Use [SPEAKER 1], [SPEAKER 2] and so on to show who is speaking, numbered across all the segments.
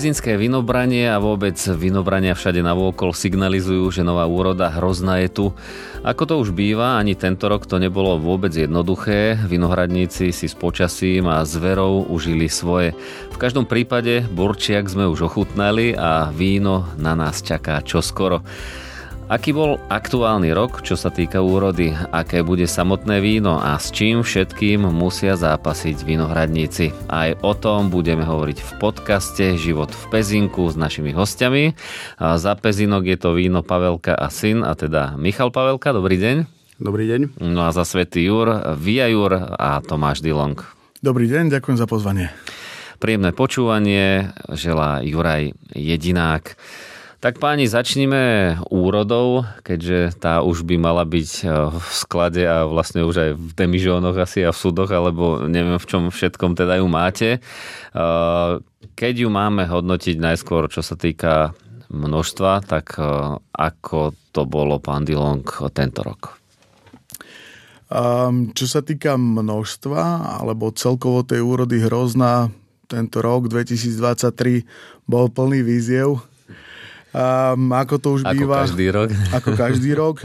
[SPEAKER 1] Pezinské vinobranie a vôbec vinobrania všade na vôkol signalizujú, že nová úroda hrozná je tu. Ako to už býva, ani tento rok to nebolo vôbec jednoduché. Vinohradníci si s počasím a zverou užili svoje. V každom prípade burčiak sme už ochutnali a víno na nás čaká čoskoro. Aký bol aktuálny rok, čo sa týka úrody, aké bude samotné víno a s čím všetkým musia zápasiť vinohradníci. Aj o tom budeme hovoriť v podcaste Život v Pezinku s našimi hostiami. A za Pezinok je to víno Pavelka a syn, a teda Michal Pavelka. Dobrý deň.
[SPEAKER 2] Dobrý deň.
[SPEAKER 1] No a za Svetý Jur, Via Jur a Tomáš Dilong.
[SPEAKER 2] Dobrý deň, ďakujem za pozvanie.
[SPEAKER 1] Príjemné počúvanie želá Juraj Jedinák. Tak páni, začnime úrodou, keďže tá už by mala byť e, v sklade a vlastne už aj v demižónoch asi a v súdoch, alebo neviem v čom všetkom teda ju máte. E, keď ju máme hodnotiť najskôr, čo sa týka množstva, tak e, ako to bolo, pán Dilong, tento rok?
[SPEAKER 2] Um, čo sa týka množstva, alebo celkovo tej úrody hrozná, tento rok 2023 bol plný víziev Um, ako to už
[SPEAKER 1] ako
[SPEAKER 2] býva.
[SPEAKER 1] každý rok.
[SPEAKER 2] Ako každý rok.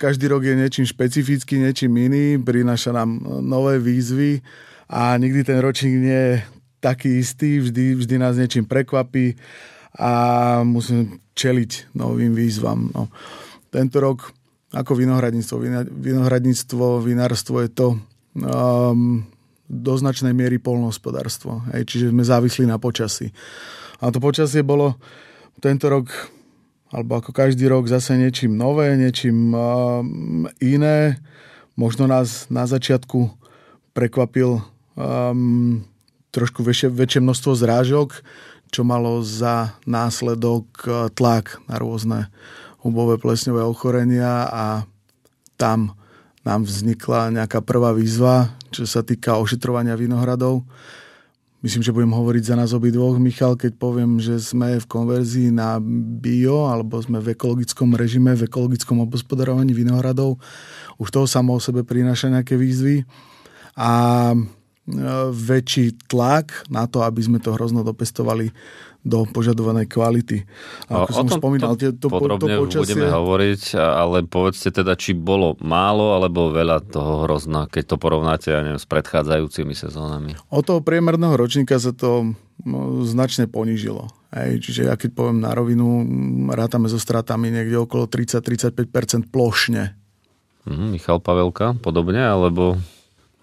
[SPEAKER 2] Každý rok je niečím špecifický, niečím iný, prináša nám nové výzvy a nikdy ten ročník nie je taký istý, vždy, vždy nás niečím prekvapí a musím čeliť novým výzvam. No. Tento rok ako vinohradníctvo, vinohradníctvo, vinárstvo je to um, do značnej miery polnohospodárstvo. Hej, čiže sme závislí na počasí. A to počasie bolo tento rok, alebo ako každý rok, zase niečím nové, niečím uh, iné. Možno nás na začiatku prekvapil um, trošku väčšie, väčšie množstvo zrážok, čo malo za následok uh, tlak na rôzne hubové plesňové ochorenia a tam nám vznikla nejaká prvá výzva, čo sa týka ošetrovania vinohradov. Myslím, že budem hovoriť za nás obidvoch, Michal, keď poviem, že sme v konverzii na bio, alebo sme v ekologickom režime, v ekologickom obospodarovaní vinohradov. Už toho samo o sebe prináša nejaké výzvy. A väčší tlak na to, aby sme to hrozno dopestovali do požadovanej kvality.
[SPEAKER 1] A ako o som tom spomínal, to, to, podrobne to počasie... budeme hovoriť, ale povedzte teda, či bolo málo alebo veľa toho hrozna, keď to porovnáte ja neviem, s predchádzajúcimi sezónami.
[SPEAKER 2] O toho priemerného ročníka sa to no, značne ponížilo. Hej, čiže ja keď poviem na rovinu, rátame so stratami niekde okolo 30-35% plošne.
[SPEAKER 1] Mhm, Michal Pavelka, podobne, alebo...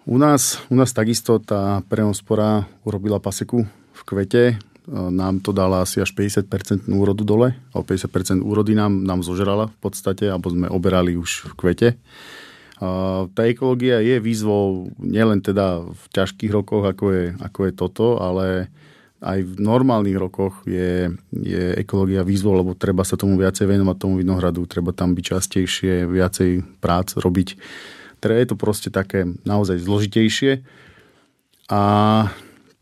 [SPEAKER 3] U nás, u nás takisto tá preospora urobila paseku v kvete, nám to dala asi až 50% úrodu dole, o 50% úrody nám, nám zožrala v podstate, alebo sme oberali už v kvete. Tá ekológia je výzvou nielen teda v ťažkých rokoch, ako je, ako je toto, ale aj v normálnych rokoch je, je ekológia výzvou, lebo treba sa tomu viacej venovať tomu vinohradu, treba tam byť častejšie, viacej prác robiť. Teda je to proste také naozaj zložitejšie. A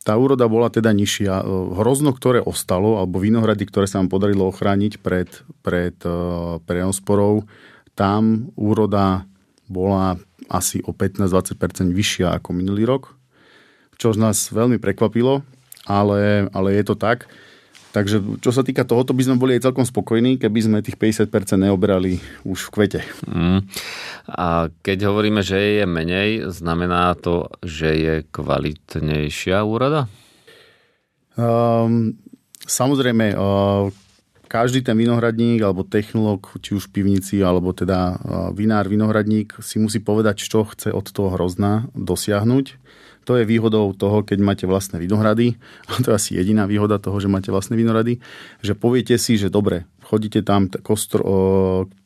[SPEAKER 3] tá úroda bola teda nižšia. E, hrozno, ktoré ostalo, alebo vinohrady, ktoré sa nám podarilo ochrániť pred, pred e, preosporou, tam úroda bola asi o 15-20% vyššia ako minulý rok, čo nás veľmi prekvapilo, ale, ale je to tak. Takže čo sa týka tohoto, by sme boli aj celkom spokojní, keby sme tých 50% neoberali už v kvete. Mm.
[SPEAKER 1] A keď hovoríme, že je menej, znamená to, že je kvalitnejšia úroda?
[SPEAKER 3] Um, samozrejme, uh, každý ten vinohradník alebo technológ, či už v pivnici, alebo teda uh, vinár, vinohradník si musí povedať, čo chce od toho hrozna dosiahnuť to je výhodou toho, keď máte vlastné vinohrady, a to je asi jediná výhoda toho, že máte vlastné vinohrady, že poviete si, že dobre, chodíte tam, kostro, o,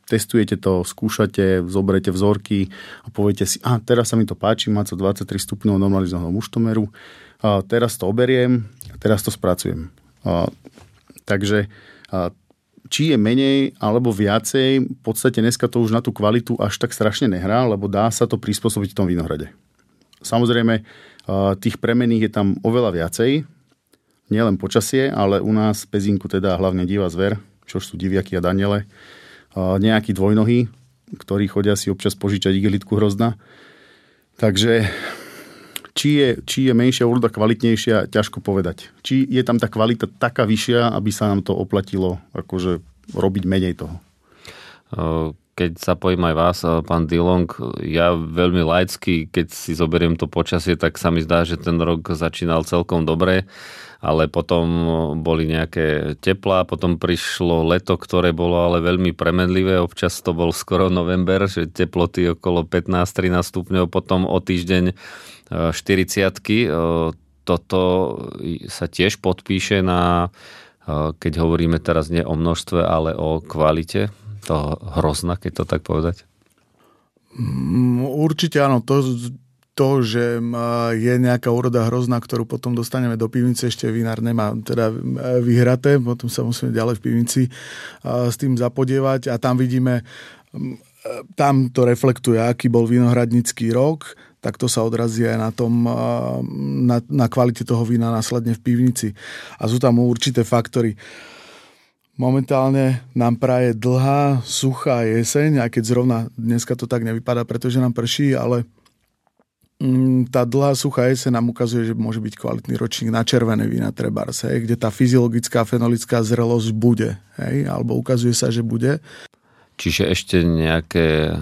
[SPEAKER 3] testujete to, skúšate, zoberete vzorky a poviete si, a teraz sa mi to páči, má to 23 stupňov normalizovaného muštomeru, a teraz to oberiem, a teraz to spracujem. A, takže a, či je menej alebo viacej, v podstate dneska to už na tú kvalitu až tak strašne nehrá, lebo dá sa to prispôsobiť v tom vinohrade. Samozrejme, tých premených je tam oveľa viacej, nielen počasie, ale u nás Pezinku teda hlavne divá zver, čo sú diviaky a daniele, nejakí dvojnohy, ktorí chodia si občas požičať igelitku hrozna. Takže či je, či je menšia úroda kvalitnejšia, ťažko povedať. Či je tam tá kvalita taká vyššia, aby sa nám to oplatilo akože robiť menej toho.
[SPEAKER 1] Keď zapojím aj vás, pán Dilong, ja veľmi laicky, keď si zoberiem to počasie, tak sa mi zdá, že ten rok začínal celkom dobre ale potom boli nejaké teplá, potom prišlo leto, ktoré bolo ale veľmi premenlivé, občas to bol skoro november, že teploty okolo 15-13 stupňov, potom o týždeň 40 e, e, Toto sa tiež podpíše na, keď hovoríme teraz nie o množstve, ale o kvalite toho hrozna, keď to tak povedať?
[SPEAKER 2] Mm, určite áno, to to, že je nejaká úroda hrozná, ktorú potom dostaneme do pivnice, ešte vinár nemá teda vyhraté, potom sa musíme ďalej v pivnici s tým zapodievať a tam vidíme, tam to reflektuje, aký bol vinohradnícky rok, tak to sa odrazí aj na tom, na, na kvalite toho vína následne v pivnici. A sú tam určité faktory. Momentálne nám praje dlhá, suchá jeseň, aj keď zrovna dneska to tak nevypadá, pretože nám prší, ale Mm, tá dlhá suchá jeseň nám ukazuje, že môže byť kvalitný ročník na červené vína trebárs, hej, kde tá fyziologická fenolická zrelosť bude, hej, alebo ukazuje sa, že bude.
[SPEAKER 1] Čiže ešte nejaké,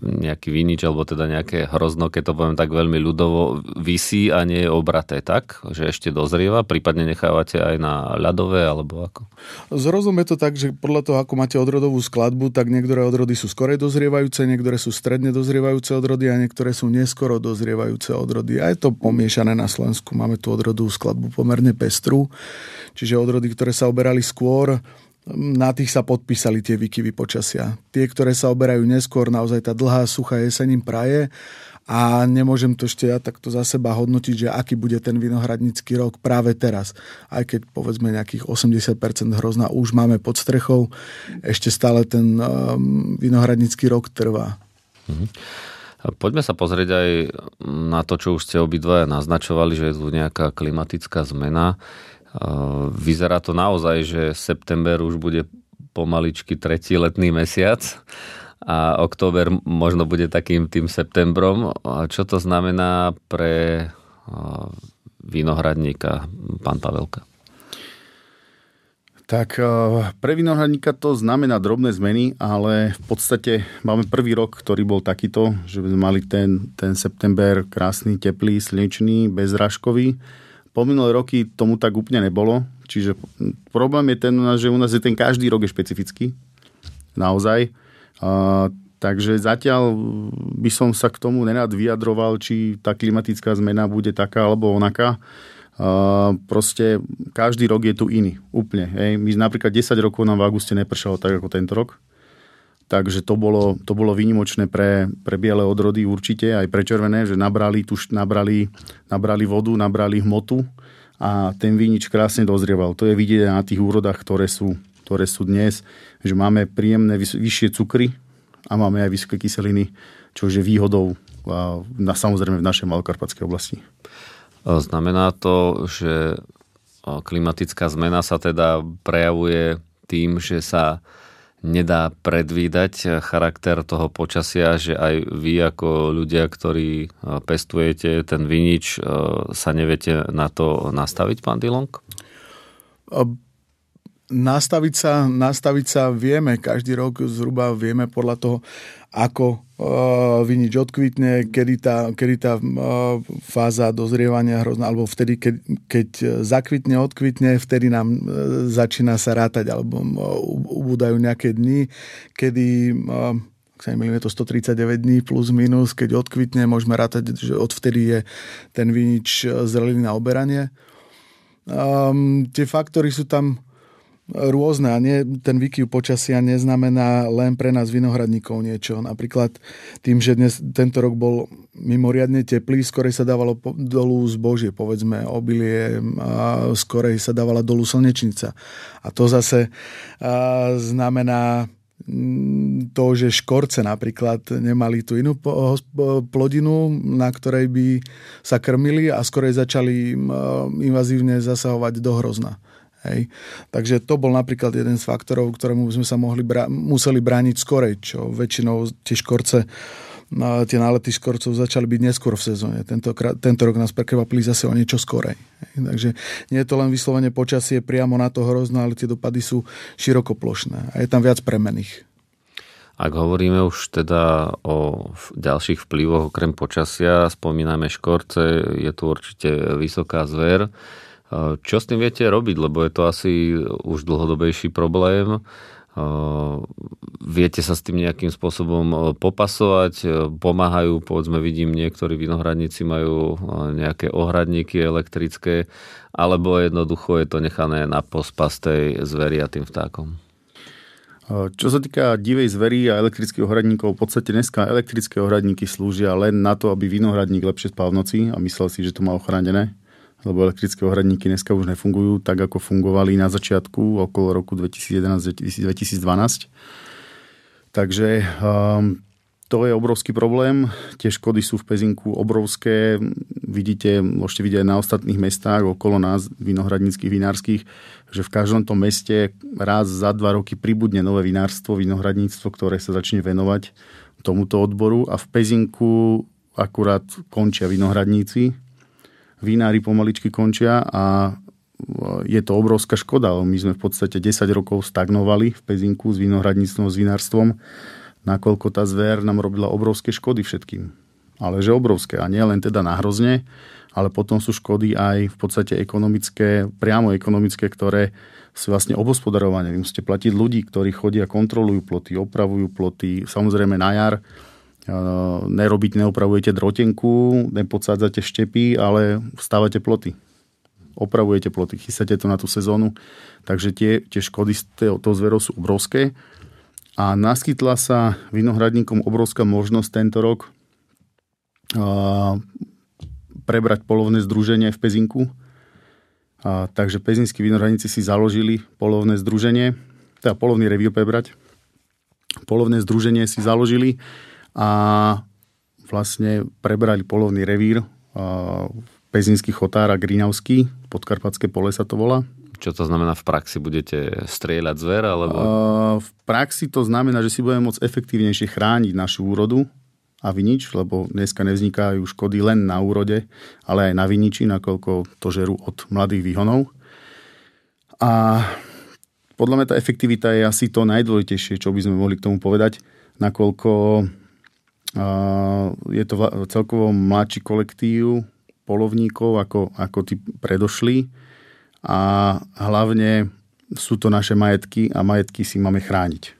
[SPEAKER 1] nejaký vinič, alebo teda nejaké hrozno, keď to poviem tak veľmi ľudovo, vysí a nie je obraté tak, že ešte dozrieva, prípadne nechávate aj na ľadové, alebo ako?
[SPEAKER 2] Zrozumie to tak, že podľa toho, ako máte odrodovú skladbu, tak niektoré odrody sú skorej dozrievajúce, niektoré sú stredne dozrievajúce odrody a niektoré sú neskoro dozrievajúce odrody. A je to pomiešané na Slovensku. Máme tu odrodovú skladbu pomerne pestru, čiže odrody, ktoré sa oberali skôr, na tých sa podpísali tie výkyvy počasia. Tie, ktoré sa oberajú neskôr, naozaj tá dlhá, suchá jeseň im praje a nemôžem to ešte ja takto za seba hodnotiť, že aký bude ten vinohradnícky rok práve teraz. Aj keď povedzme nejakých 80% hrozna už máme pod strechou, ešte stále ten um, vinohradnícky rok trvá.
[SPEAKER 1] Mhm. Poďme sa pozrieť aj na to, čo už ste obidva naznačovali, že je tu nejaká klimatická zmena. Vyzerá to naozaj, že september už bude pomaličky tretí letný mesiac a október možno bude takým tým septembrom. Čo to znamená pre vinohradníka, pán Pavelka?
[SPEAKER 3] Tak pre vinohradníka to znamená drobné zmeny, ale v podstate máme prvý rok, ktorý bol takýto, že sme mali ten, ten september krásny, teplý, slnečný, bezrážkový po minulé roky tomu tak úplne nebolo, čiže problém je ten, že u nás je ten každý rok je špecifický. Naozaj. A, takže zatiaľ by som sa k tomu nerád vyjadroval, či tá klimatická zmena bude taká alebo onaká. A, proste každý rok je tu iný. Úplne. Hej. My napríklad 10 rokov nám v auguste nepršalo tak ako tento rok. Takže to bolo, to bolo výnimočné pre, pre biele odrody určite, aj pre červené, že nabrali, tuž, nabrali, nabrali vodu, nabrali hmotu a ten vínič krásne dozrieval. To je vidieť na tých úrodách, ktoré sú, ktoré sú dnes, že máme príjemné vyššie cukry a máme aj vysoké kyseliny, čo je výhodou na, samozrejme v našej Malokarpatskej oblasti.
[SPEAKER 1] Znamená to, že klimatická zmena sa teda prejavuje tým, že sa nedá predvídať charakter toho počasia, že aj vy ako ľudia, ktorí e, pestujete ten vinič, e, sa neviete na to nastaviť, pán Dilong?
[SPEAKER 2] Nastaviť sa, nastaviť sa vieme, každý rok zhruba vieme podľa toho, ako uh, vinič odkvitne, kedy tá, kedy tá uh, fáza dozrievania hrozná, alebo vtedy, keď, keď zakvitne, odkvitne, vtedy nám uh, začína sa rátať, alebo ubúdajú nejaké dni, kedy ak sa nemýlim, je to 139 dní plus minus, keď odkvitne, môžeme rátať, že odvtedy je ten vinič zrelý na oberanie. Um, tie faktory sú tam rôzne a nie, ten výkyv počasia neznamená len pre nás vinohradníkov niečo. Napríklad tým, že dnes, tento rok bol mimoriadne teplý, skorej sa dávalo dolu zbožie, povedzme obilie, a skorej sa dávala dolu slnečnica. A to zase a, znamená mm, to, že škorce napríklad nemali tú inú plodinu, na ktorej by sa krmili a skorej začali invazívne zasahovať do hrozna. Hej. Takže to bol napríklad jeden z faktorov, ktorému sme sa mohli bra- museli brániť skorej, čo väčšinou tie škorce tie nálety škorcov začali byť neskôr v sezóne. Tento, tento rok nás prekvapili zase o niečo skorej. Takže nie je to len vyslovene počasie priamo na to hrozno, ale tie dopady sú širokoplošné a je tam viac premených.
[SPEAKER 1] Ak hovoríme už teda o ďalších vplyvoch okrem počasia, spomíname škorce, je tu určite vysoká zver. Čo s tým viete robiť, lebo je to asi už dlhodobejší problém. Viete sa s tým nejakým spôsobom popasovať? Pomáhajú, povedzme, vidím, niektorí vinohradníci majú nejaké ohradníky elektrické, alebo jednoducho je to nechané na pospas tej zveri a tým vtákom?
[SPEAKER 3] Čo sa týka divej zvery a elektrických ohradníkov, v podstate dneska elektrické ohradníky slúžia len na to, aby vinohradník lepšie spal v noci a myslel si, že to má ochránené, lebo elektrické ohradníky dneska už nefungujú tak, ako fungovali na začiatku, okolo roku 2011-2012. Takže um, to je obrovský problém. Tie škody sú v Pezinku obrovské. Vidíte, môžete vidieť na ostatných mestách okolo nás, vinohradníckých, vinárskych, že v každom tom meste raz za dva roky pribudne nové vinárstvo, vinohradníctvo, ktoré sa začne venovať tomuto odboru. A v Pezinku akurát končia vinohradníci. Vinári pomaličky končia a je to obrovská škoda. My sme v podstate 10 rokov stagnovali v Pezinku s vinohradníctvom, s vinárstvom nakoľko tá zver nám robila obrovské škody všetkým. Ale že obrovské. A nie len teda na hrozne, ale potom sú škody aj v podstate ekonomické, priamo ekonomické, ktoré sú vlastne obospodarované. Vy musíte platiť ľudí, ktorí chodia, kontrolujú ploty, opravujú ploty. Samozrejme na jar nerobiť, neopravujete drotenku, nepodsádzate štepy, ale stávate ploty. Opravujete ploty, chystáte to na tú sezónu. Takže tie, tie škody z toho zverov sú obrovské a naskytla sa vinohradníkom obrovská možnosť tento rok prebrať polovné združenie v Pezinku. A, takže pezinskí vinohradníci si založili polovné združenie, teda polovný revír prebrať. Polovné združenie si založili a vlastne prebrali polovný revír Pezinský chotár a Grinavský, podkarpatské pole sa to volá.
[SPEAKER 1] Čo to znamená v praxi? Budete strieľať zver? Alebo...
[SPEAKER 3] V praxi to znamená, že si budeme môcť efektívnejšie chrániť našu úrodu a vinič, lebo dneska nevznikajú škody len na úrode, ale aj na viniči, nakoľko to žerú od mladých výhonov. A podľa mňa tá efektivita je asi to najdôležitejšie, čo by sme mohli k tomu povedať, nakoľko je to celkovo mladší kolektív polovníkov ako, ako tí predošli a hlavne sú to naše majetky a majetky si máme chrániť.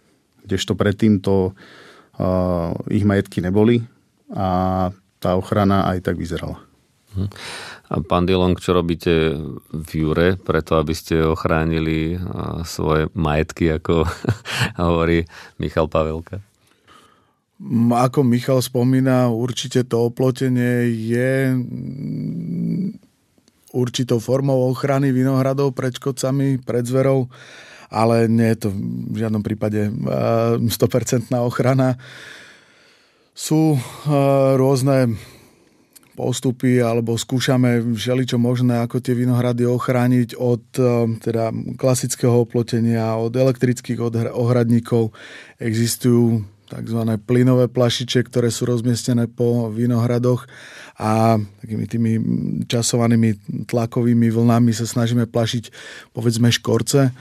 [SPEAKER 3] Kdežto predtým to uh, ich majetky neboli a tá ochrana aj tak vyzerala.
[SPEAKER 1] Hm. A pán Dilong, čo robíte v Jure, preto aby ste ochránili svoje majetky, ako hovorí Michal Pavelka?
[SPEAKER 2] Ako Michal spomína, určite to oplotenie je určitou formou ochrany vinohradov pred škodcami, pred zverou, ale nie je to v žiadnom prípade 100% eh, ochrana. Sú eh, rôzne postupy alebo skúšame všeličo možné, ako tie vinohrady ochrániť od eh, teda klasického oplotenia, od elektrických ohradníkov. Existujú tzv. plynové plašiče, ktoré sú rozmiestnené po vinohradoch a takými tými časovanými tlakovými vlnami sa snažíme plašiť povedzme škorce.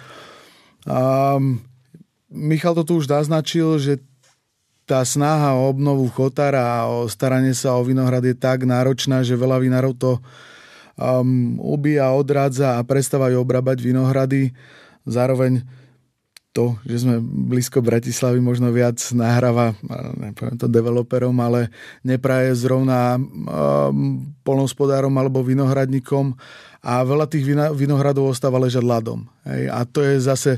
[SPEAKER 2] A Michal to tu už naznačil, že tá snaha o obnovu chotára a o staranie sa o vinohrad je tak náročná, že veľa vinárov to um, ubíja, odrádza a prestávajú obrábať vinohrady. Zároveň to, že sme blízko Bratislavy, možno viac nahráva, nepoviem to developerom, ale nepraje zrovna um, polnospodárom alebo vinohradníkom a veľa tých vinohradov ostáva ležať ľadom. Hej. A to je zase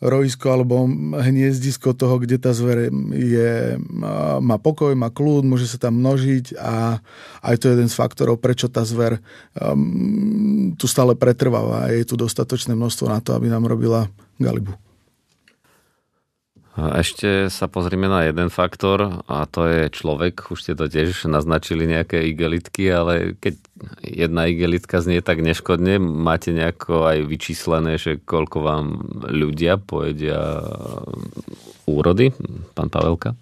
[SPEAKER 2] rojisko alebo hniezdisko toho, kde tá zver je, má pokoj, má kľud, môže sa tam množiť a aj to je jeden z faktorov, prečo tá zver um, tu stále pretrváva a je tu dostatočné množstvo na to, aby nám robila galibu.
[SPEAKER 1] Ešte sa pozrime na jeden faktor a to je človek. Už ste to tiež naznačili nejaké igelitky, ale keď jedna igelitka znie tak neškodne, máte nejako aj vyčíslené, že koľko vám ľudia pojedia úrody? Pán Pavelka?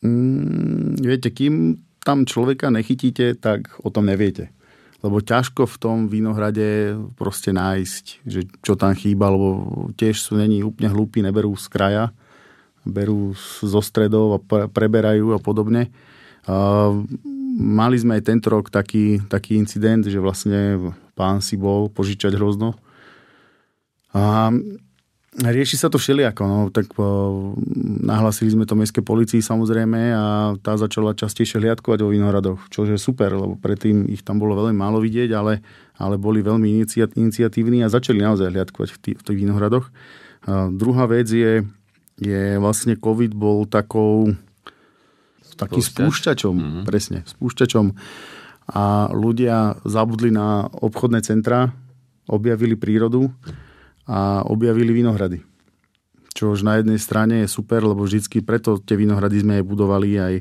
[SPEAKER 3] Mm, viete, kým tam človeka nechytíte, tak o tom neviete. Lebo ťažko v tom vinohrade proste nájsť, že čo tam chýba, lebo tiež sú není úplne hlúpi, neberú z kraja, berú zo stredov a preberajú a podobne. Mali sme aj tento rok taký, taký incident, že vlastne pán si bol požičať hrozno. A Rieši sa to všelijako, no, tak po, nahlasili sme to mestskej policii samozrejme a tá začala častejšie hliadkovať vo Vinohradoch, čo je super, lebo predtým ich tam bolo veľmi málo vidieť, ale, ale boli veľmi iniciatívni a začali naozaj hliadkovať v, tých, v tých Vinohradoch. A druhá vec je, je vlastne COVID bol takou takým spúšťačom, mm-hmm. presne, spúšťačom a ľudia zabudli na obchodné centra, objavili prírodu a objavili vinohrady. Čo už na jednej strane je super, lebo vždycky preto tie vinohrady sme aj budovali, aj,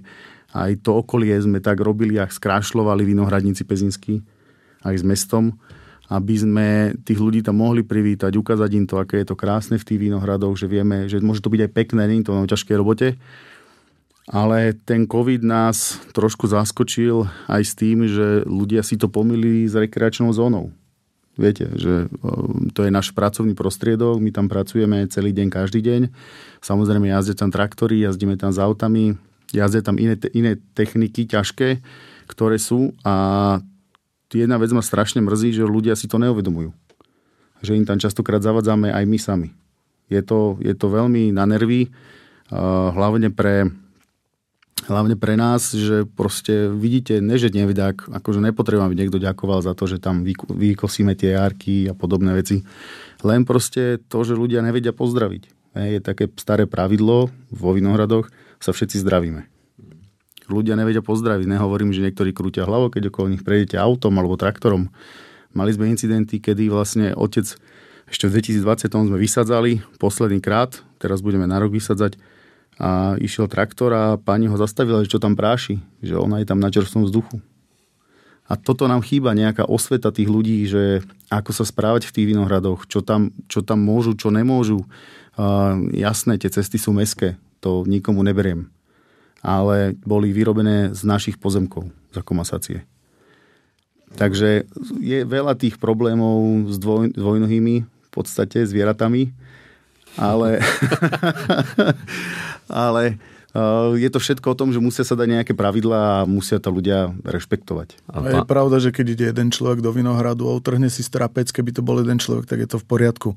[SPEAKER 3] aj to okolie sme tak robili, ak skrášľovali vinohradníci Pezinský, aj s mestom, aby sme tých ľudí tam mohli privítať, ukázať im to, aké je to krásne v tých vinohradoch, že vieme, že môže to byť aj pekné, nie je to na ťažkej robote. Ale ten COVID nás trošku zaskočil aj s tým, že ľudia si to pomýlili s rekreačnou zónou. Viete, že to je náš pracovný prostriedok, my tam pracujeme celý deň, každý deň. Samozrejme jazdia tam traktory, jazdíme tam s autami, jazdia tam iné, iné techniky ťažké, ktoré sú a jedna vec ma strašne mrzí, že ľudia si to neuvedomujú. Že im tam častokrát zavadzame aj my sami. Je to, je to veľmi na nervy, hlavne pre hlavne pre nás, že proste vidíte, ne že nevidák, akože nepotrebujem, aby niekto ďakoval za to, že tam vykosíme tie jarky a podobné veci. Len proste to, že ľudia nevedia pozdraviť. Je také staré pravidlo vo Vinohradoch, sa všetci zdravíme. Ľudia nevedia pozdraviť. Nehovorím, že niektorí krútia hlavu, keď okolo nich prejdete autom alebo traktorom. Mali sme incidenty, kedy vlastne otec ešte v 2020 sme vysadzali posledný krát, teraz budeme na rok vysadzať, a išiel traktor a pani ho zastavila, že čo tam práši, že ona je tam na čerstvom vzduchu. A toto nám chýba, nejaká osveta tých ľudí, že ako sa správať v tých vinohradoch, čo tam, čo tam môžu, čo nemôžu. Uh, jasné, tie cesty sú meské, to nikomu neberiem. Ale boli vyrobené z našich pozemkov, za komasácie. Takže je veľa tých problémov s dvoj, dvojnohými, v podstate zvieratami, ale, ale je to všetko o tom, že musia sa dať nejaké pravidlá a musia to ľudia rešpektovať.
[SPEAKER 2] A je pravda, že keď ide jeden človek do Vinohradu a utrhne si strapec, keby to bol jeden človek, tak je to v poriadku.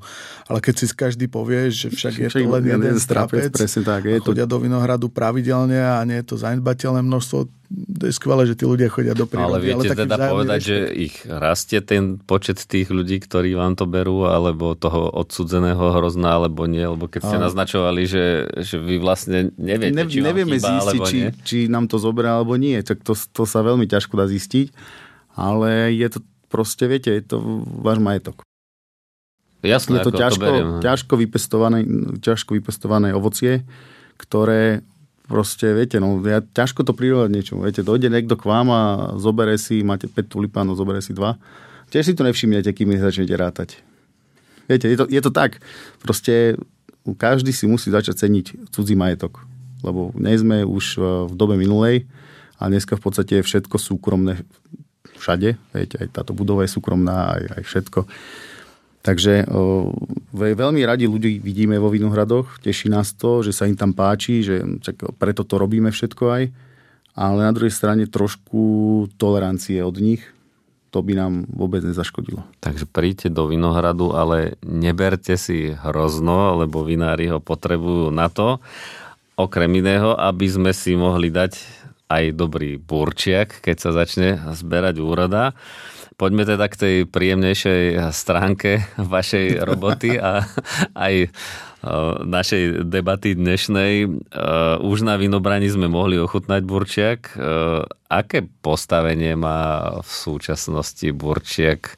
[SPEAKER 2] Ale keď si každý povie, že však je to len jeden, jeden strapec,
[SPEAKER 3] presne tak, je
[SPEAKER 2] a chodia to... do Vinohradu pravidelne a nie je to zanedbateľné množstvo, to je skvelé, že tí ľudia chodia do prírody.
[SPEAKER 1] Ale viete ale teda povedať, rešpekt. že ich rastie ten počet tých ľudí, ktorí vám to berú, alebo toho odsudzeného hrozná, alebo nie, lebo keď ste ale... naznačovali, že, že vy vlastne neviete, ne, či
[SPEAKER 3] Nevieme
[SPEAKER 1] chýba,
[SPEAKER 3] zistiť, či,
[SPEAKER 1] nie.
[SPEAKER 3] či nám to zoberá, alebo nie. Tak to, to sa veľmi ťažko dá zistiť, ale je to proste, viete, je to váš majetok.
[SPEAKER 1] Jasné,
[SPEAKER 3] je to ťažko,
[SPEAKER 1] to beriem.
[SPEAKER 3] ťažko, vypestované, ťažko vypestované ovocie, ktoré proste, viete, no, ja, ťažko to prirovať niečomu. Viete, dojde niekto k vám a zobere si, máte 5 tulipánov, zobere si 2. Tiež si to nevšimnete, kým začnete rátať. Viete, je to, je to tak. Proste každý si musí začať ceniť cudzí majetok. Lebo nie sme už v dobe minulej a dneska v podstate je všetko súkromné všade. Viete, aj táto budova je súkromná, aj, aj všetko. Takže veľmi radi ľudí vidíme vo Vinohradoch, teší nás to, že sa im tam páči, že čak, preto to robíme všetko aj, ale na druhej strane trošku tolerancie od nich, to by nám vôbec nezaškodilo.
[SPEAKER 1] Takže príďte do Vinohradu, ale neberte si hrozno, lebo vinári ho potrebujú na to, okrem iného, aby sme si mohli dať aj dobrý burčiak, keď sa začne zberať úroda. Poďme teda k tej príjemnejšej stránke vašej roboty a aj e, našej debaty dnešnej. E, už na Vinobrani sme mohli ochutnať Burčiak. E, aké postavenie má v súčasnosti Burčiak?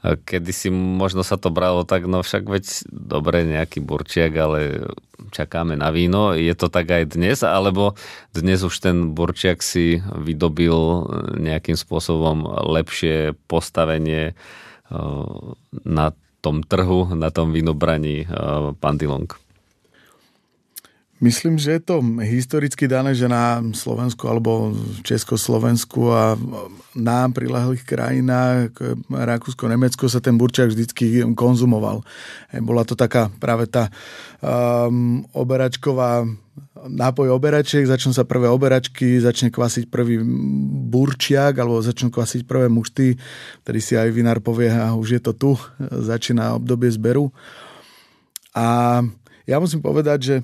[SPEAKER 1] Kedy si možno sa to bralo tak, no však veď dobre nejaký burčiak, ale čakáme na víno. Je to tak aj dnes, alebo dnes už ten burčiak si vydobil nejakým spôsobom lepšie postavenie eh, na tom trhu, na tom vinobraní eh, Pandilong?
[SPEAKER 2] Myslím, že je to historicky dané, že na Slovensku alebo Československu a nám prilahlých krajinách, Rakúsko, Nemecko sa ten burčak vždycky konzumoval. Bola to taká práve tá um, oberačková nápoj oberačiek, začnú sa prvé oberačky, začne kvasiť prvý burčiak alebo začnú kvasiť prvé mušty, ktorý si aj vinár povie, a už je to tu, začína obdobie zberu. A ja musím povedať, že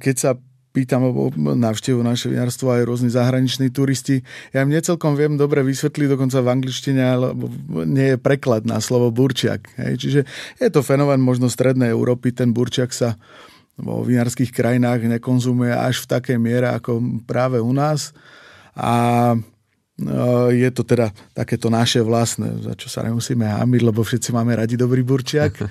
[SPEAKER 2] keď sa pýtam návštevu naše vinárstvo aj rôzni zahraniční turisti. Ja im necelkom viem dobre vysvetliť, dokonca v angličtine, lebo nie je preklad na slovo burčiak. Hej. Čiže je to fenomén možno strednej Európy, ten burčiak sa vo vinárskych krajinách nekonzumuje až v takej miere ako práve u nás. A no, je to teda takéto naše vlastné, za čo sa nemusíme hámiť, lebo všetci máme radi dobrý burčiak.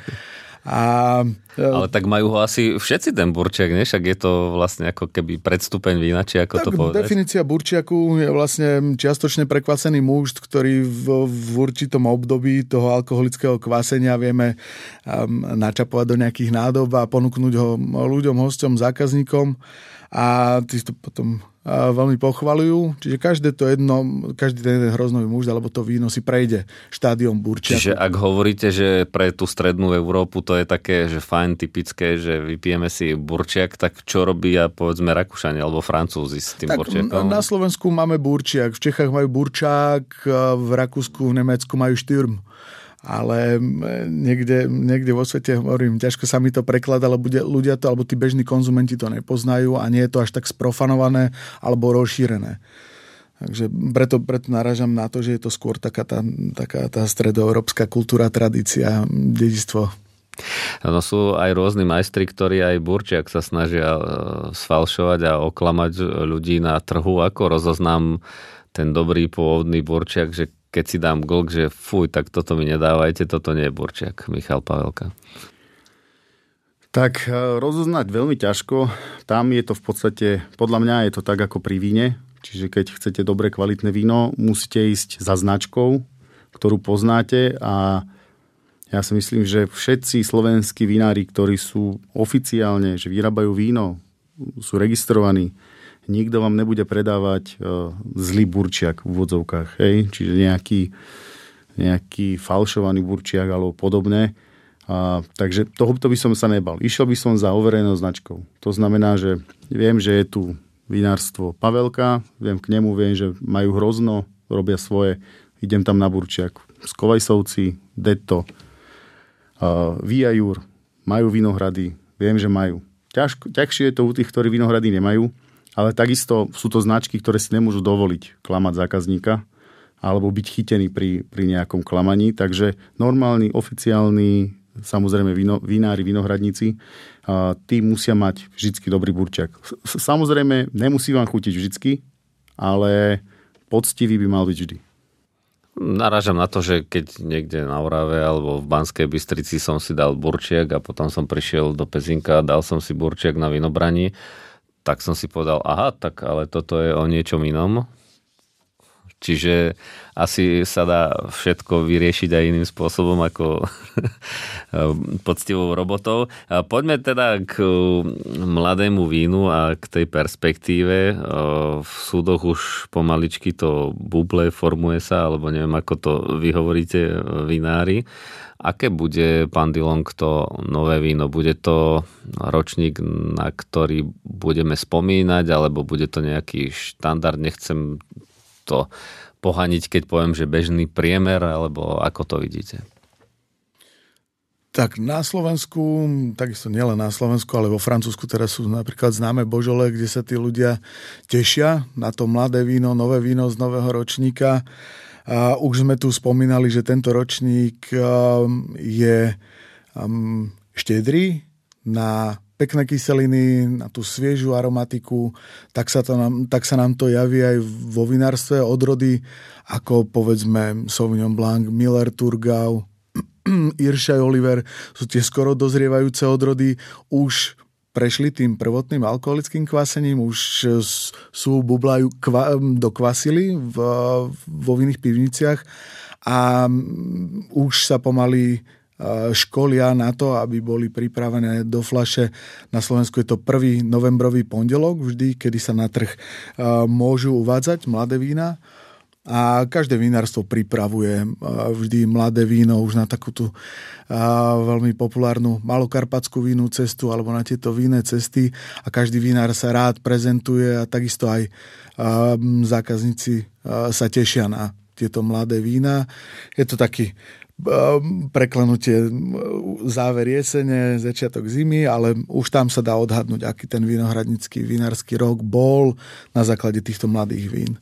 [SPEAKER 1] A, e, Ale tak majú ho asi všetci ten burčiak, nie? Však je to vlastne ako keby predstupeň vína, či ako
[SPEAKER 2] tak
[SPEAKER 1] to povedať?
[SPEAKER 2] definícia burčiaku je vlastne čiastočne prekvasený muž, ktorý v, v určitom období toho alkoholického kvasenia vieme um, načapovať do nejakých nádob a ponúknuť ho ľuďom, hosťom, zákazníkom a tí to potom veľmi pochvalujú. Čiže každé to jedno, každý ten jeden hroznový muž alebo to víno si prejde štádiom burčiaku.
[SPEAKER 1] Čiže ak hovoríte, že pre tú strednú Európu to je také, že fajn, typické, že vypijeme si burčiak, tak čo robia povedzme Rakúšania alebo Francúzi s tým tak burčiakom?
[SPEAKER 2] Na Slovensku máme burčiak, v Čechách majú burčák, v Rakúsku, v Nemecku majú štyrm ale niekde, niekde vo svete, hovorím, ťažko sa mi to prekladá, lebo ľudia to, alebo tí bežní konzumenti to nepoznajú a nie je to až tak sprofanované alebo rozšírené. Takže preto, preto narážam na to, že je to skôr taká tá, taká tá stredoeurópska kultúra, tradícia, dedistvo.
[SPEAKER 1] No sú aj rôzni majstri, ktorí aj burčiak sa snažia e, sfalšovať a oklamať ľudí na trhu. Ako rozoznám ten dobrý pôvodný burčiak, že keď si dám glk, že fuj, tak toto mi nedávajte, toto nie je Burčiak, Michal Pavelka.
[SPEAKER 3] Tak e, rozoznať veľmi ťažko. Tam je to v podstate, podľa mňa je to tak ako pri víne. Čiže keď chcete dobre kvalitné víno, musíte ísť za značkou, ktorú poznáte a ja si myslím, že všetci slovenskí vinári, ktorí sú oficiálne, že vyrábajú víno, sú registrovaní, nikto vám nebude predávať uh, zlý burčiak v úvodzovkách, hej? čiže nejaký, nejaký falšovaný burčiak alebo podobné. A, takže tohoto by som sa nebal. Išiel by som za overenou značkou. To znamená, že viem, že je tu vinárstvo Pavelka, viem k nemu, viem, že majú hrozno, robia svoje, idem tam na burčiak. Skovajsovci, Detto, uh, Viajur, majú vinohrady, viem, že majú. Ťažko, ťažšie je to u tých, ktorí vinohrady nemajú, ale takisto sú to značky, ktoré si nemôžu dovoliť klamať zákazníka alebo byť chytený pri, pri nejakom klamaní. Takže normálny, oficiálny, samozrejme vino, vinári, vinohradníci, a tí musia mať vždy dobrý burčak. Samozrejme, nemusí vám chutiť vždy, ale poctivý by mal byť vždy.
[SPEAKER 1] Narážam na to, že keď niekde na Orave alebo v Banskej Bystrici som si dal burčiak a potom som prišiel do Pezinka a dal som si burčiak na vinobraní, tak som si povedal, aha, tak ale toto je o niečom inom. Čiže asi sa dá všetko vyriešiť aj iným spôsobom ako poctivou robotou. Poďme teda k mladému vínu a k tej perspektíve. V súdoch už pomaličky to buble, formuje sa, alebo neviem, ako to vy hovoríte, vinári. Aké bude, pán Dilong, to nové víno? Bude to ročník, na ktorý budeme spomínať, alebo bude to nejaký štandard? Nechcem to pohaniť, keď poviem, že bežný priemer, alebo ako to vidíte?
[SPEAKER 2] Tak na Slovensku, takisto nielen na Slovensku, ale vo Francúzsku teraz sú napríklad známe božole, kde sa tí ľudia tešia na to mladé víno, nové víno z nového ročníka. A už sme tu spomínali, že tento ročník um, je um, štedrý na pekné kyseliny, na tú sviežu aromatiku, tak sa, to nám, tak sa nám to javí aj vo vinárstve odrody, ako povedzme Sauvignon Blanc, Miller Turgau, Iršaj Oliver, sú tie skoro dozrievajúce odrody, už prešli tým prvotným alkoholickým kvasením, už sú bublajú kva, dokvasili v, vo vinných pivniciach a už sa pomaly školia na to, aby boli pripravené do flaše. Na Slovensku je to prvý novembrový pondelok, vždy, kedy sa na trh môžu uvádzať mladé vína a každé vinárstvo pripravuje vždy mladé víno už na takúto veľmi populárnu malokarpatskú vínu cestu alebo na tieto víne cesty a každý vinár sa rád prezentuje a takisto aj zákazníci sa tešia na tieto mladé vína. Je to taký preklenutie záver jesene, začiatok zimy, ale už tam sa dá odhadnúť, aký ten vinohradnický vinársky rok bol na základe týchto mladých vín.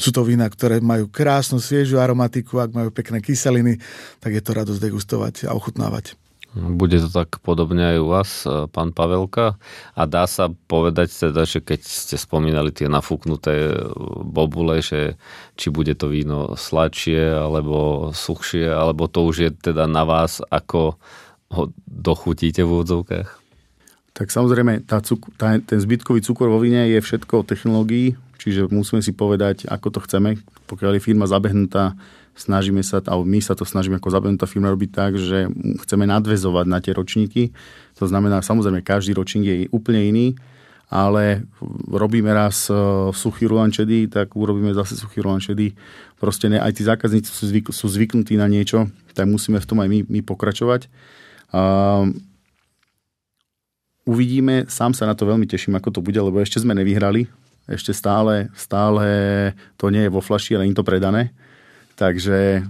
[SPEAKER 2] Sú to vína, ktoré majú krásnu, sviežu aromatiku, ak majú pekné kyseliny, tak je to radosť degustovať a ochutnávať.
[SPEAKER 1] Bude to tak podobne aj u vás, e, pán Pavelka. A dá sa povedať teda, že keď ste spomínali tie nafúknuté e, bobule, že či bude to víno sladšie alebo suchšie, alebo to už je teda na vás, ako ho dochutíte v úvodzovkách?
[SPEAKER 3] Tak samozrejme, tá cuk- tá, ten zbytkový cukor vo víne je všetko o technológii, Čiže musíme si povedať, ako to chceme. Pokiaľ je firma zabehnutá, snažíme sa, alebo my sa to snažíme ako zabehnutá firma robiť tak, že chceme nadvezovať na tie ročníky. To znamená, samozrejme, každý ročník je úplne iný, ale robíme raz e, suchý rulančedy, tak urobíme zase suchý rulančedy. Proste ne, aj tí zákazníci sú, zvyk, sú zvyknutí na niečo, tak musíme v tom aj my, my pokračovať. Uh, uvidíme, sám sa na to veľmi teším, ako to bude, lebo ešte sme nevyhrali ešte stále, stále to nie je vo flaši, ale im to predané. Takže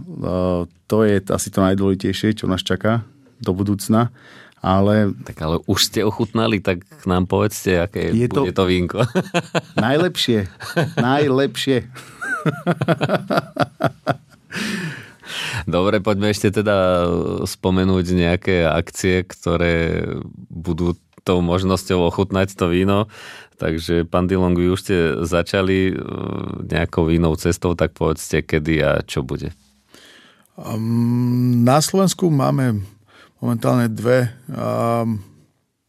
[SPEAKER 3] to je asi to najdôležitejšie, čo nás čaká do budúcna. Ale...
[SPEAKER 1] Tak ale už ste ochutnali, tak nám povedzte, aké je bude to, to vínko.
[SPEAKER 3] Najlepšie. Najlepšie.
[SPEAKER 1] Dobre, poďme ešte teda spomenúť nejaké akcie, ktoré budú tou možnosťou ochutnať to víno. Takže, pán Dilong, vy už ste začali e, nejakou inou cestou, tak povedzte, kedy a čo bude.
[SPEAKER 2] Um, na Slovensku máme momentálne dve um,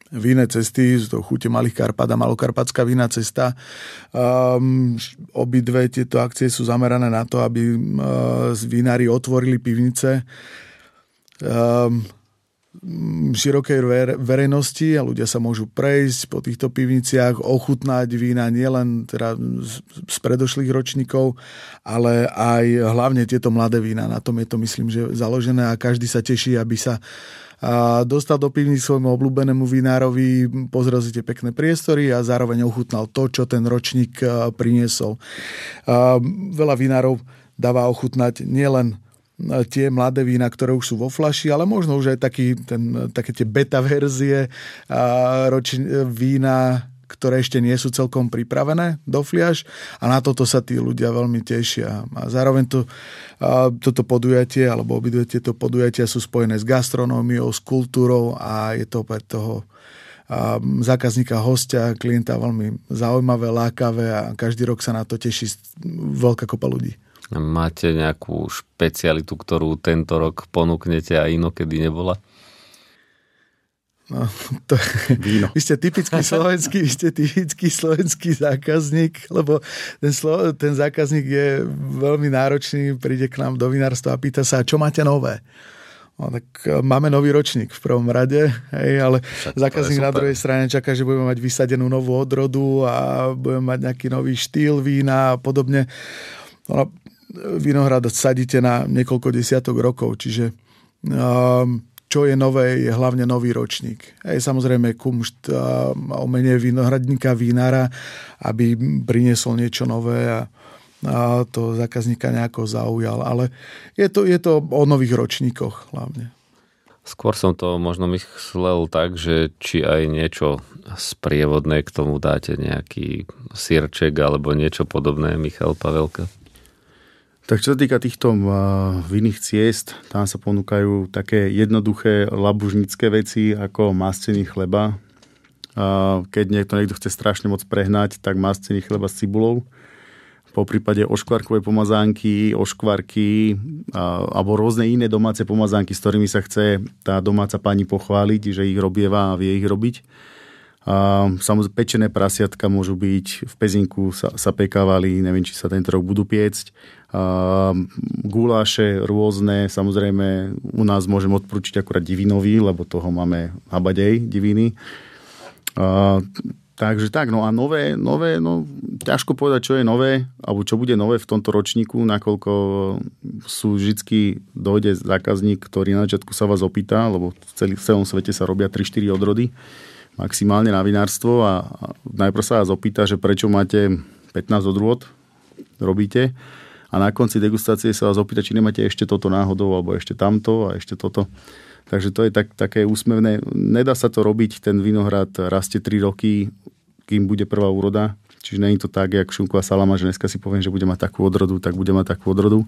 [SPEAKER 2] víne cesty, z toho chute Malých Karpat a Malokarpatská vína cesta. Um, obidve tieto akcie sú zamerané na to, aby uh, vinári otvorili pivnice. Um, širokej verejnosti a ľudia sa môžu prejsť po týchto pivniciach, ochutnať vína nielen teda z predošlých ročníkov, ale aj hlavne tieto mladé vína. Na tom je to myslím, že založené a každý sa teší, aby sa a dostal do pivnic svojmu obľúbenému vinárovi, pozrel si tie pekné priestory a zároveň ochutnal to, čo ten ročník priniesol. A veľa vinárov dáva ochutnať nielen tie mladé vína, ktoré už sú vo flaši, ale možno už aj taký, ten, také tie beta verzie roč, vína, ktoré ešte nie sú celkom pripravené do fliaž a na toto sa tí ľudia veľmi tešia. A zároveň to, a toto podujatie, alebo obidve tieto podujatia sú spojené s gastronómiou, s kultúrou a je to pre toho a zákazníka, hostia, klienta veľmi zaujímavé, lákavé a každý rok sa na to teší veľká kopa ľudí.
[SPEAKER 1] Máte nejakú špecialitu, ktorú tento rok ponúknete a inokedy nebola?
[SPEAKER 2] No, to, Víno. Vy ste typický slovenský, vy ste typický slovenský zákazník, lebo ten, slo, ten zákazník je veľmi náročný, príde k nám do vinárstva a pýta sa, čo máte nové? No, tak e, máme nový ročník v prvom rade, hej, ale Však zákazník na druhej strane čaká, že budeme mať vysadenú novú odrodu a budeme mať nejaký nový štýl vína a podobne. No, vinohrad sadíte na niekoľko desiatok rokov, čiže um, čo je nové, je hlavne nový ročník. Aj samozrejme kumšt a umenie vinohradníka, vínára, aby priniesol niečo nové a, a to zákazníka nejako zaujal. Ale je to, je to o nových ročníkoch hlavne.
[SPEAKER 1] Skôr som to možno myslel tak, že či aj niečo sprievodné k tomu dáte, nejaký sírček alebo niečo podobné, Michal Pavelka.
[SPEAKER 3] Tak čo sa týka týchto vinných ciest, tam sa ponúkajú také jednoduché labužnické veci ako mascený chleba. Keď niekto niekto chce strašne moc prehnať, tak mascený chleba s cibulou. Po prípade oškvarkové pomazánky, oškvarky alebo rôzne iné domáce pomazánky, s ktorými sa chce tá domáca pani pochváliť, že ich robieva a vie ich robiť. A, samozrejme, pečené prasiatka môžu byť, v pezinku sa, sa pekávali, neviem, či sa tento rok budú piecť. A, guláše rôzne, samozrejme, u nás môžem odporúčiť akurát divinový, lebo toho máme habadej diviny. A, Takže tak, no a nové, nové, no ťažko povedať, čo je nové, alebo čo bude nové v tomto ročníku, nakoľko sú vždy dojde zákazník, ktorý na začiatku sa vás opýta, lebo v, celý, v celom svete sa robia 3-4 odrody maximálne na vinárstvo a najprv sa vás opýta, že prečo máte 15 odrôd, robíte a na konci degustácie sa vás opýta, či nemáte ešte toto náhodou, alebo ešte tamto a ešte toto. Takže to je tak, také úsmevné. Nedá sa to robiť, ten vinohrad rastie 3 roky, kým bude prvá úroda. Čiže je to tak, jak šunková salama, že dneska si poviem, že bude mať takú odrodu, tak bude mať takú odrodu.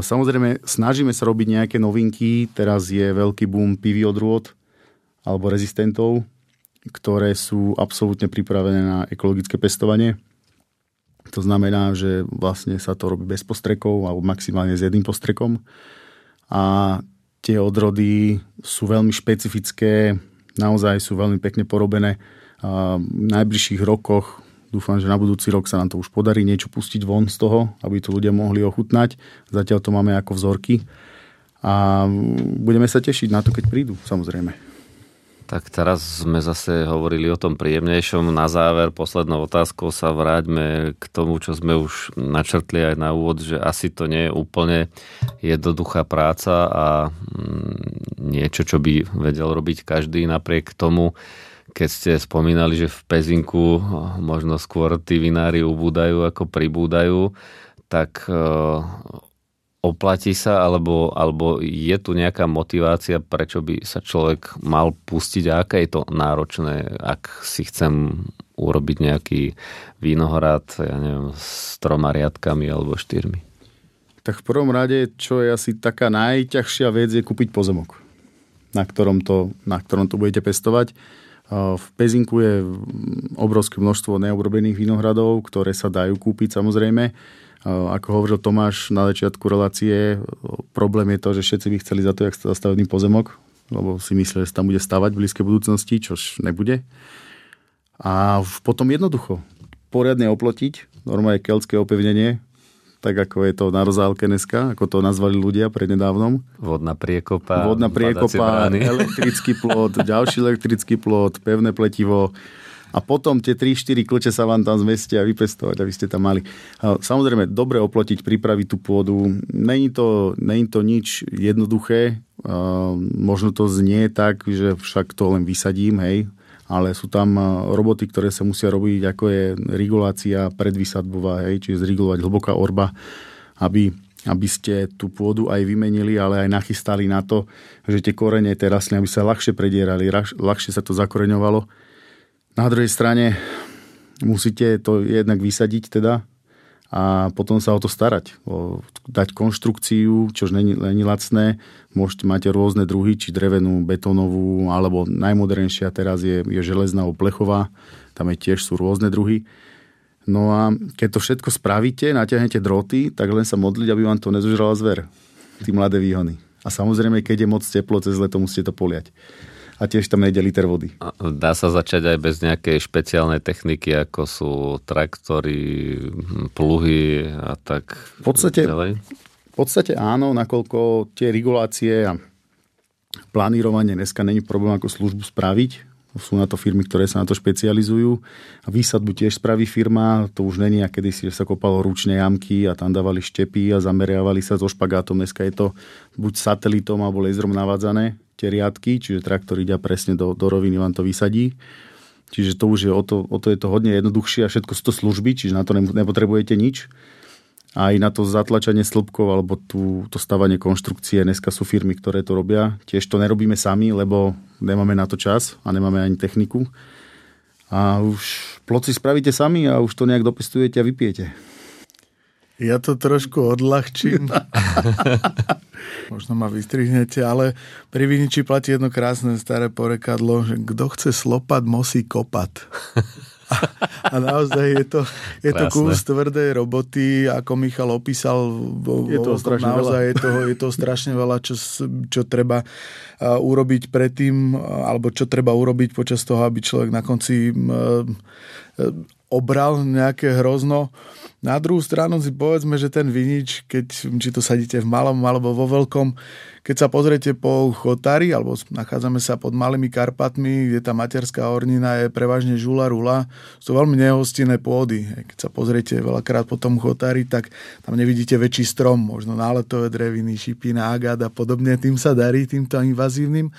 [SPEAKER 3] Samozrejme, snažíme sa robiť nejaké novinky. Teraz je veľký boom pivy odrôd alebo rezistentov, ktoré sú absolútne pripravené na ekologické pestovanie. To znamená, že vlastne sa to robí bez postrekov alebo maximálne s jedným postrekom. A tie odrody sú veľmi špecifické, naozaj sú veľmi pekne porobené. A v najbližších rokoch dúfam, že na budúci rok sa nám to už podarí niečo pustiť von z toho, aby to ľudia mohli ochutnať. Zatiaľ to máme ako vzorky a budeme sa tešiť na to, keď prídu, samozrejme.
[SPEAKER 1] Tak teraz sme zase hovorili o tom príjemnejšom. Na záver, poslednou otázkou sa vráťme k tomu, čo sme už načrtli aj na úvod, že asi to nie je úplne jednoduchá práca a mm, niečo, čo by vedel robiť každý napriek tomu, keď ste spomínali, že v Pezinku možno skôr tí vinári ubúdajú ako pribúdajú, tak oplatí sa, alebo, alebo je tu nejaká motivácia, prečo by sa človek mal pustiť a aké je to náročné, ak si chcem urobiť nejaký vínohrad, ja neviem, s troma riadkami alebo štyrmi?
[SPEAKER 3] Tak v prvom rade, čo je asi taká najťažšia vec, je kúpiť pozemok, na ktorom to, na ktorom to budete pestovať. V Pezinku je obrovské množstvo neobrobených vinohradov, ktoré sa dajú kúpiť samozrejme ako hovoril Tomáš na začiatku relácie, problém je to, že všetci by chceli za to, jak zastavený pozemok, lebo si mysleli, že sa tam bude stavať v blízkej budúcnosti, čož nebude. A potom jednoducho, poriadne oplotiť, normálne keltské opevnenie, tak ako je to na rozálke dneska, ako to nazvali ľudia prednedávnom.
[SPEAKER 1] Vodná priekopa.
[SPEAKER 3] Vodná priekopa, elektrický plot, ďalší elektrický plot, pevné pletivo, a potom tie 3-4 kľúče sa vám tam zmestia a vypestovať, aby ste tam mali. Samozrejme, dobre oplotiť, pripraviť tú pôdu. Není to, není to nič jednoduché. Možno to znie tak, že však to len vysadím, hej, ale sú tam roboty, ktoré sa musia robiť, ako je regulácia predvysadbová, hej, čiže zregulovať hlboká orba, aby aby ste tú pôdu aj vymenili, ale aj nachystali na to, že tie korene tej rastliny, aby sa ľahšie predierali, ľahšie sa to zakoreňovalo na druhej strane musíte to jednak vysadiť teda a potom sa o to starať. O, dať konštrukciu, čož není, není lacné. Môžete, máte rôzne druhy, či drevenú, betónovú, alebo najmodernejšia teraz je, je železná oplechová. Tam je tiež sú rôzne druhy. No a keď to všetko spravíte, natiahnete droty, tak len sa modliť, aby vám to nezožrala zver. Tí mladé výhony. A samozrejme, keď je moc teplo cez leto, musíte to poliať a tiež tam nejde liter vody.
[SPEAKER 1] Dá sa začať aj bez nejakej špeciálnej techniky, ako sú traktory, pluhy a tak
[SPEAKER 3] v podstate, ďalej? V podstate áno, nakoľko tie regulácie a plánírovanie dneska není problém ako službu spraviť. Sú na to firmy, ktoré sa na to špecializujú. A výsadbu tiež spraví firma. To už není, a kedy si sa kopalo ručné jamky a tam dávali štepy a zameriavali sa so špagátom. Dneska je to buď satelitom alebo laserom navádzané tie riadky, čiže traktor ide presne do, do roviny, vám to vysadí. Čiže to už je o to, o to je to hodne jednoduchšie a všetko sú to služby, čiže na to nepotrebujete nič. Aj na to zatlačanie slupkov alebo tú, to stavanie konštrukcie. Dneska sú firmy, ktoré to robia. Tiež to nerobíme sami, lebo nemáme na to čas a nemáme ani techniku. A už ploci spravíte sami a už to nejak dopestujete a vypijete.
[SPEAKER 2] Ja to trošku odľahčím. Možno ma vystrihnete, ale pri Viniči platí jedno krásne staré porekadlo, že kto chce slopať, musí kopať. A, a naozaj je to, je to kus tvrdej roboty, ako Michal opísal.
[SPEAKER 3] Je to strašne
[SPEAKER 2] naozaj
[SPEAKER 3] veľa.
[SPEAKER 2] Je toho, je toho strašne veľa, čo, čo treba urobiť predtým, alebo čo treba urobiť počas toho, aby človek na konci obral nejaké hrozno. Na druhú stranu si povedzme, že ten vinič, keď či to sadíte v malom alebo vo veľkom, keď sa pozriete po Chotári, alebo nachádzame sa pod Malými Karpatmi, kde tá materská ornina je prevažne žula rula, sú veľmi nehostinné pôdy. Keď sa pozriete veľakrát po tom Chotári, tak tam nevidíte väčší strom, možno náletové dreviny, šipina, agát a podobne. Tým sa darí, týmto invazívnym.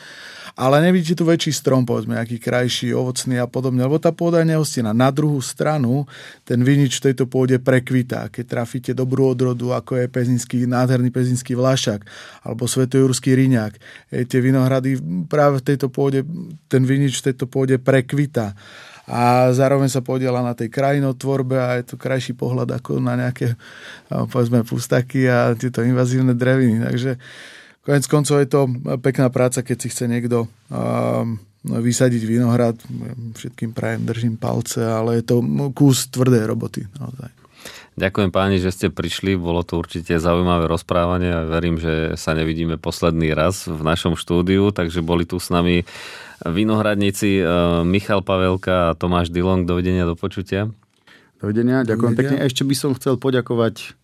[SPEAKER 2] Ale nevidíte tu väčší strom, povedzme, nejaký krajší, ovocný a podobne, lebo tá pôda je nehostinná. Na druhú stranu, ten vinič v tejto pôde prekvitá. Keď trafíte dobrú odrodu, ako je pezinský, nádherný pezinský vlašak, alebo sveto Jurský Riňák. E, tie vinohrady práve v tejto pôde, ten vinič v tejto pôde prekvita a zároveň sa podiela na tej krajinotvorbe a je to krajší pohľad ako na nejaké povedzme pustaky a tieto invazívne dreviny. Takže konec koncov je to pekná práca, keď si chce niekto vysadiť vinohrad. Všetkým prajem, držím palce, ale je to kus tvrdej roboty. Naozaj.
[SPEAKER 1] Ďakujem páni, že ste prišli. Bolo to určite zaujímavé rozprávanie a verím, že sa nevidíme posledný raz v našom štúdiu, takže boli tu s nami vinohradníci eh, Michal Pavelka a Tomáš Dilong. Dovidenia, do počutia.
[SPEAKER 3] Dovidenia, ďakujem Dovidenia. pekne. Ešte by som chcel poďakovať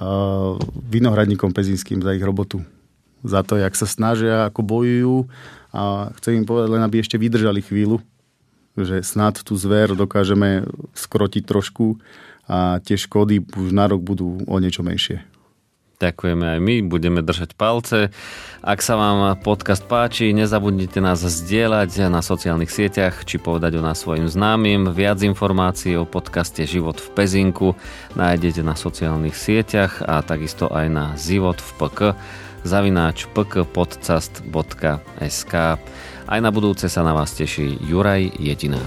[SPEAKER 3] uh, vinohradníkom pezinským za ich robotu. Za to, jak sa snažia, ako bojujú a chcem im povedať len, aby ešte vydržali chvíľu, že snad tú zver dokážeme skrotiť trošku a tie škody už na rok budú o niečo menšie.
[SPEAKER 1] Ďakujeme aj my, budeme držať palce. Ak sa vám podcast páči, nezabudnite nás zdieľať na sociálnych sieťach či povedať o nás svojim známym. Viac informácií o podcaste Život v Pezinku nájdete na sociálnych sieťach a takisto aj na Život v PK zavináč pkpodcast.sk Aj na budúce sa na vás teší Juraj Jedina.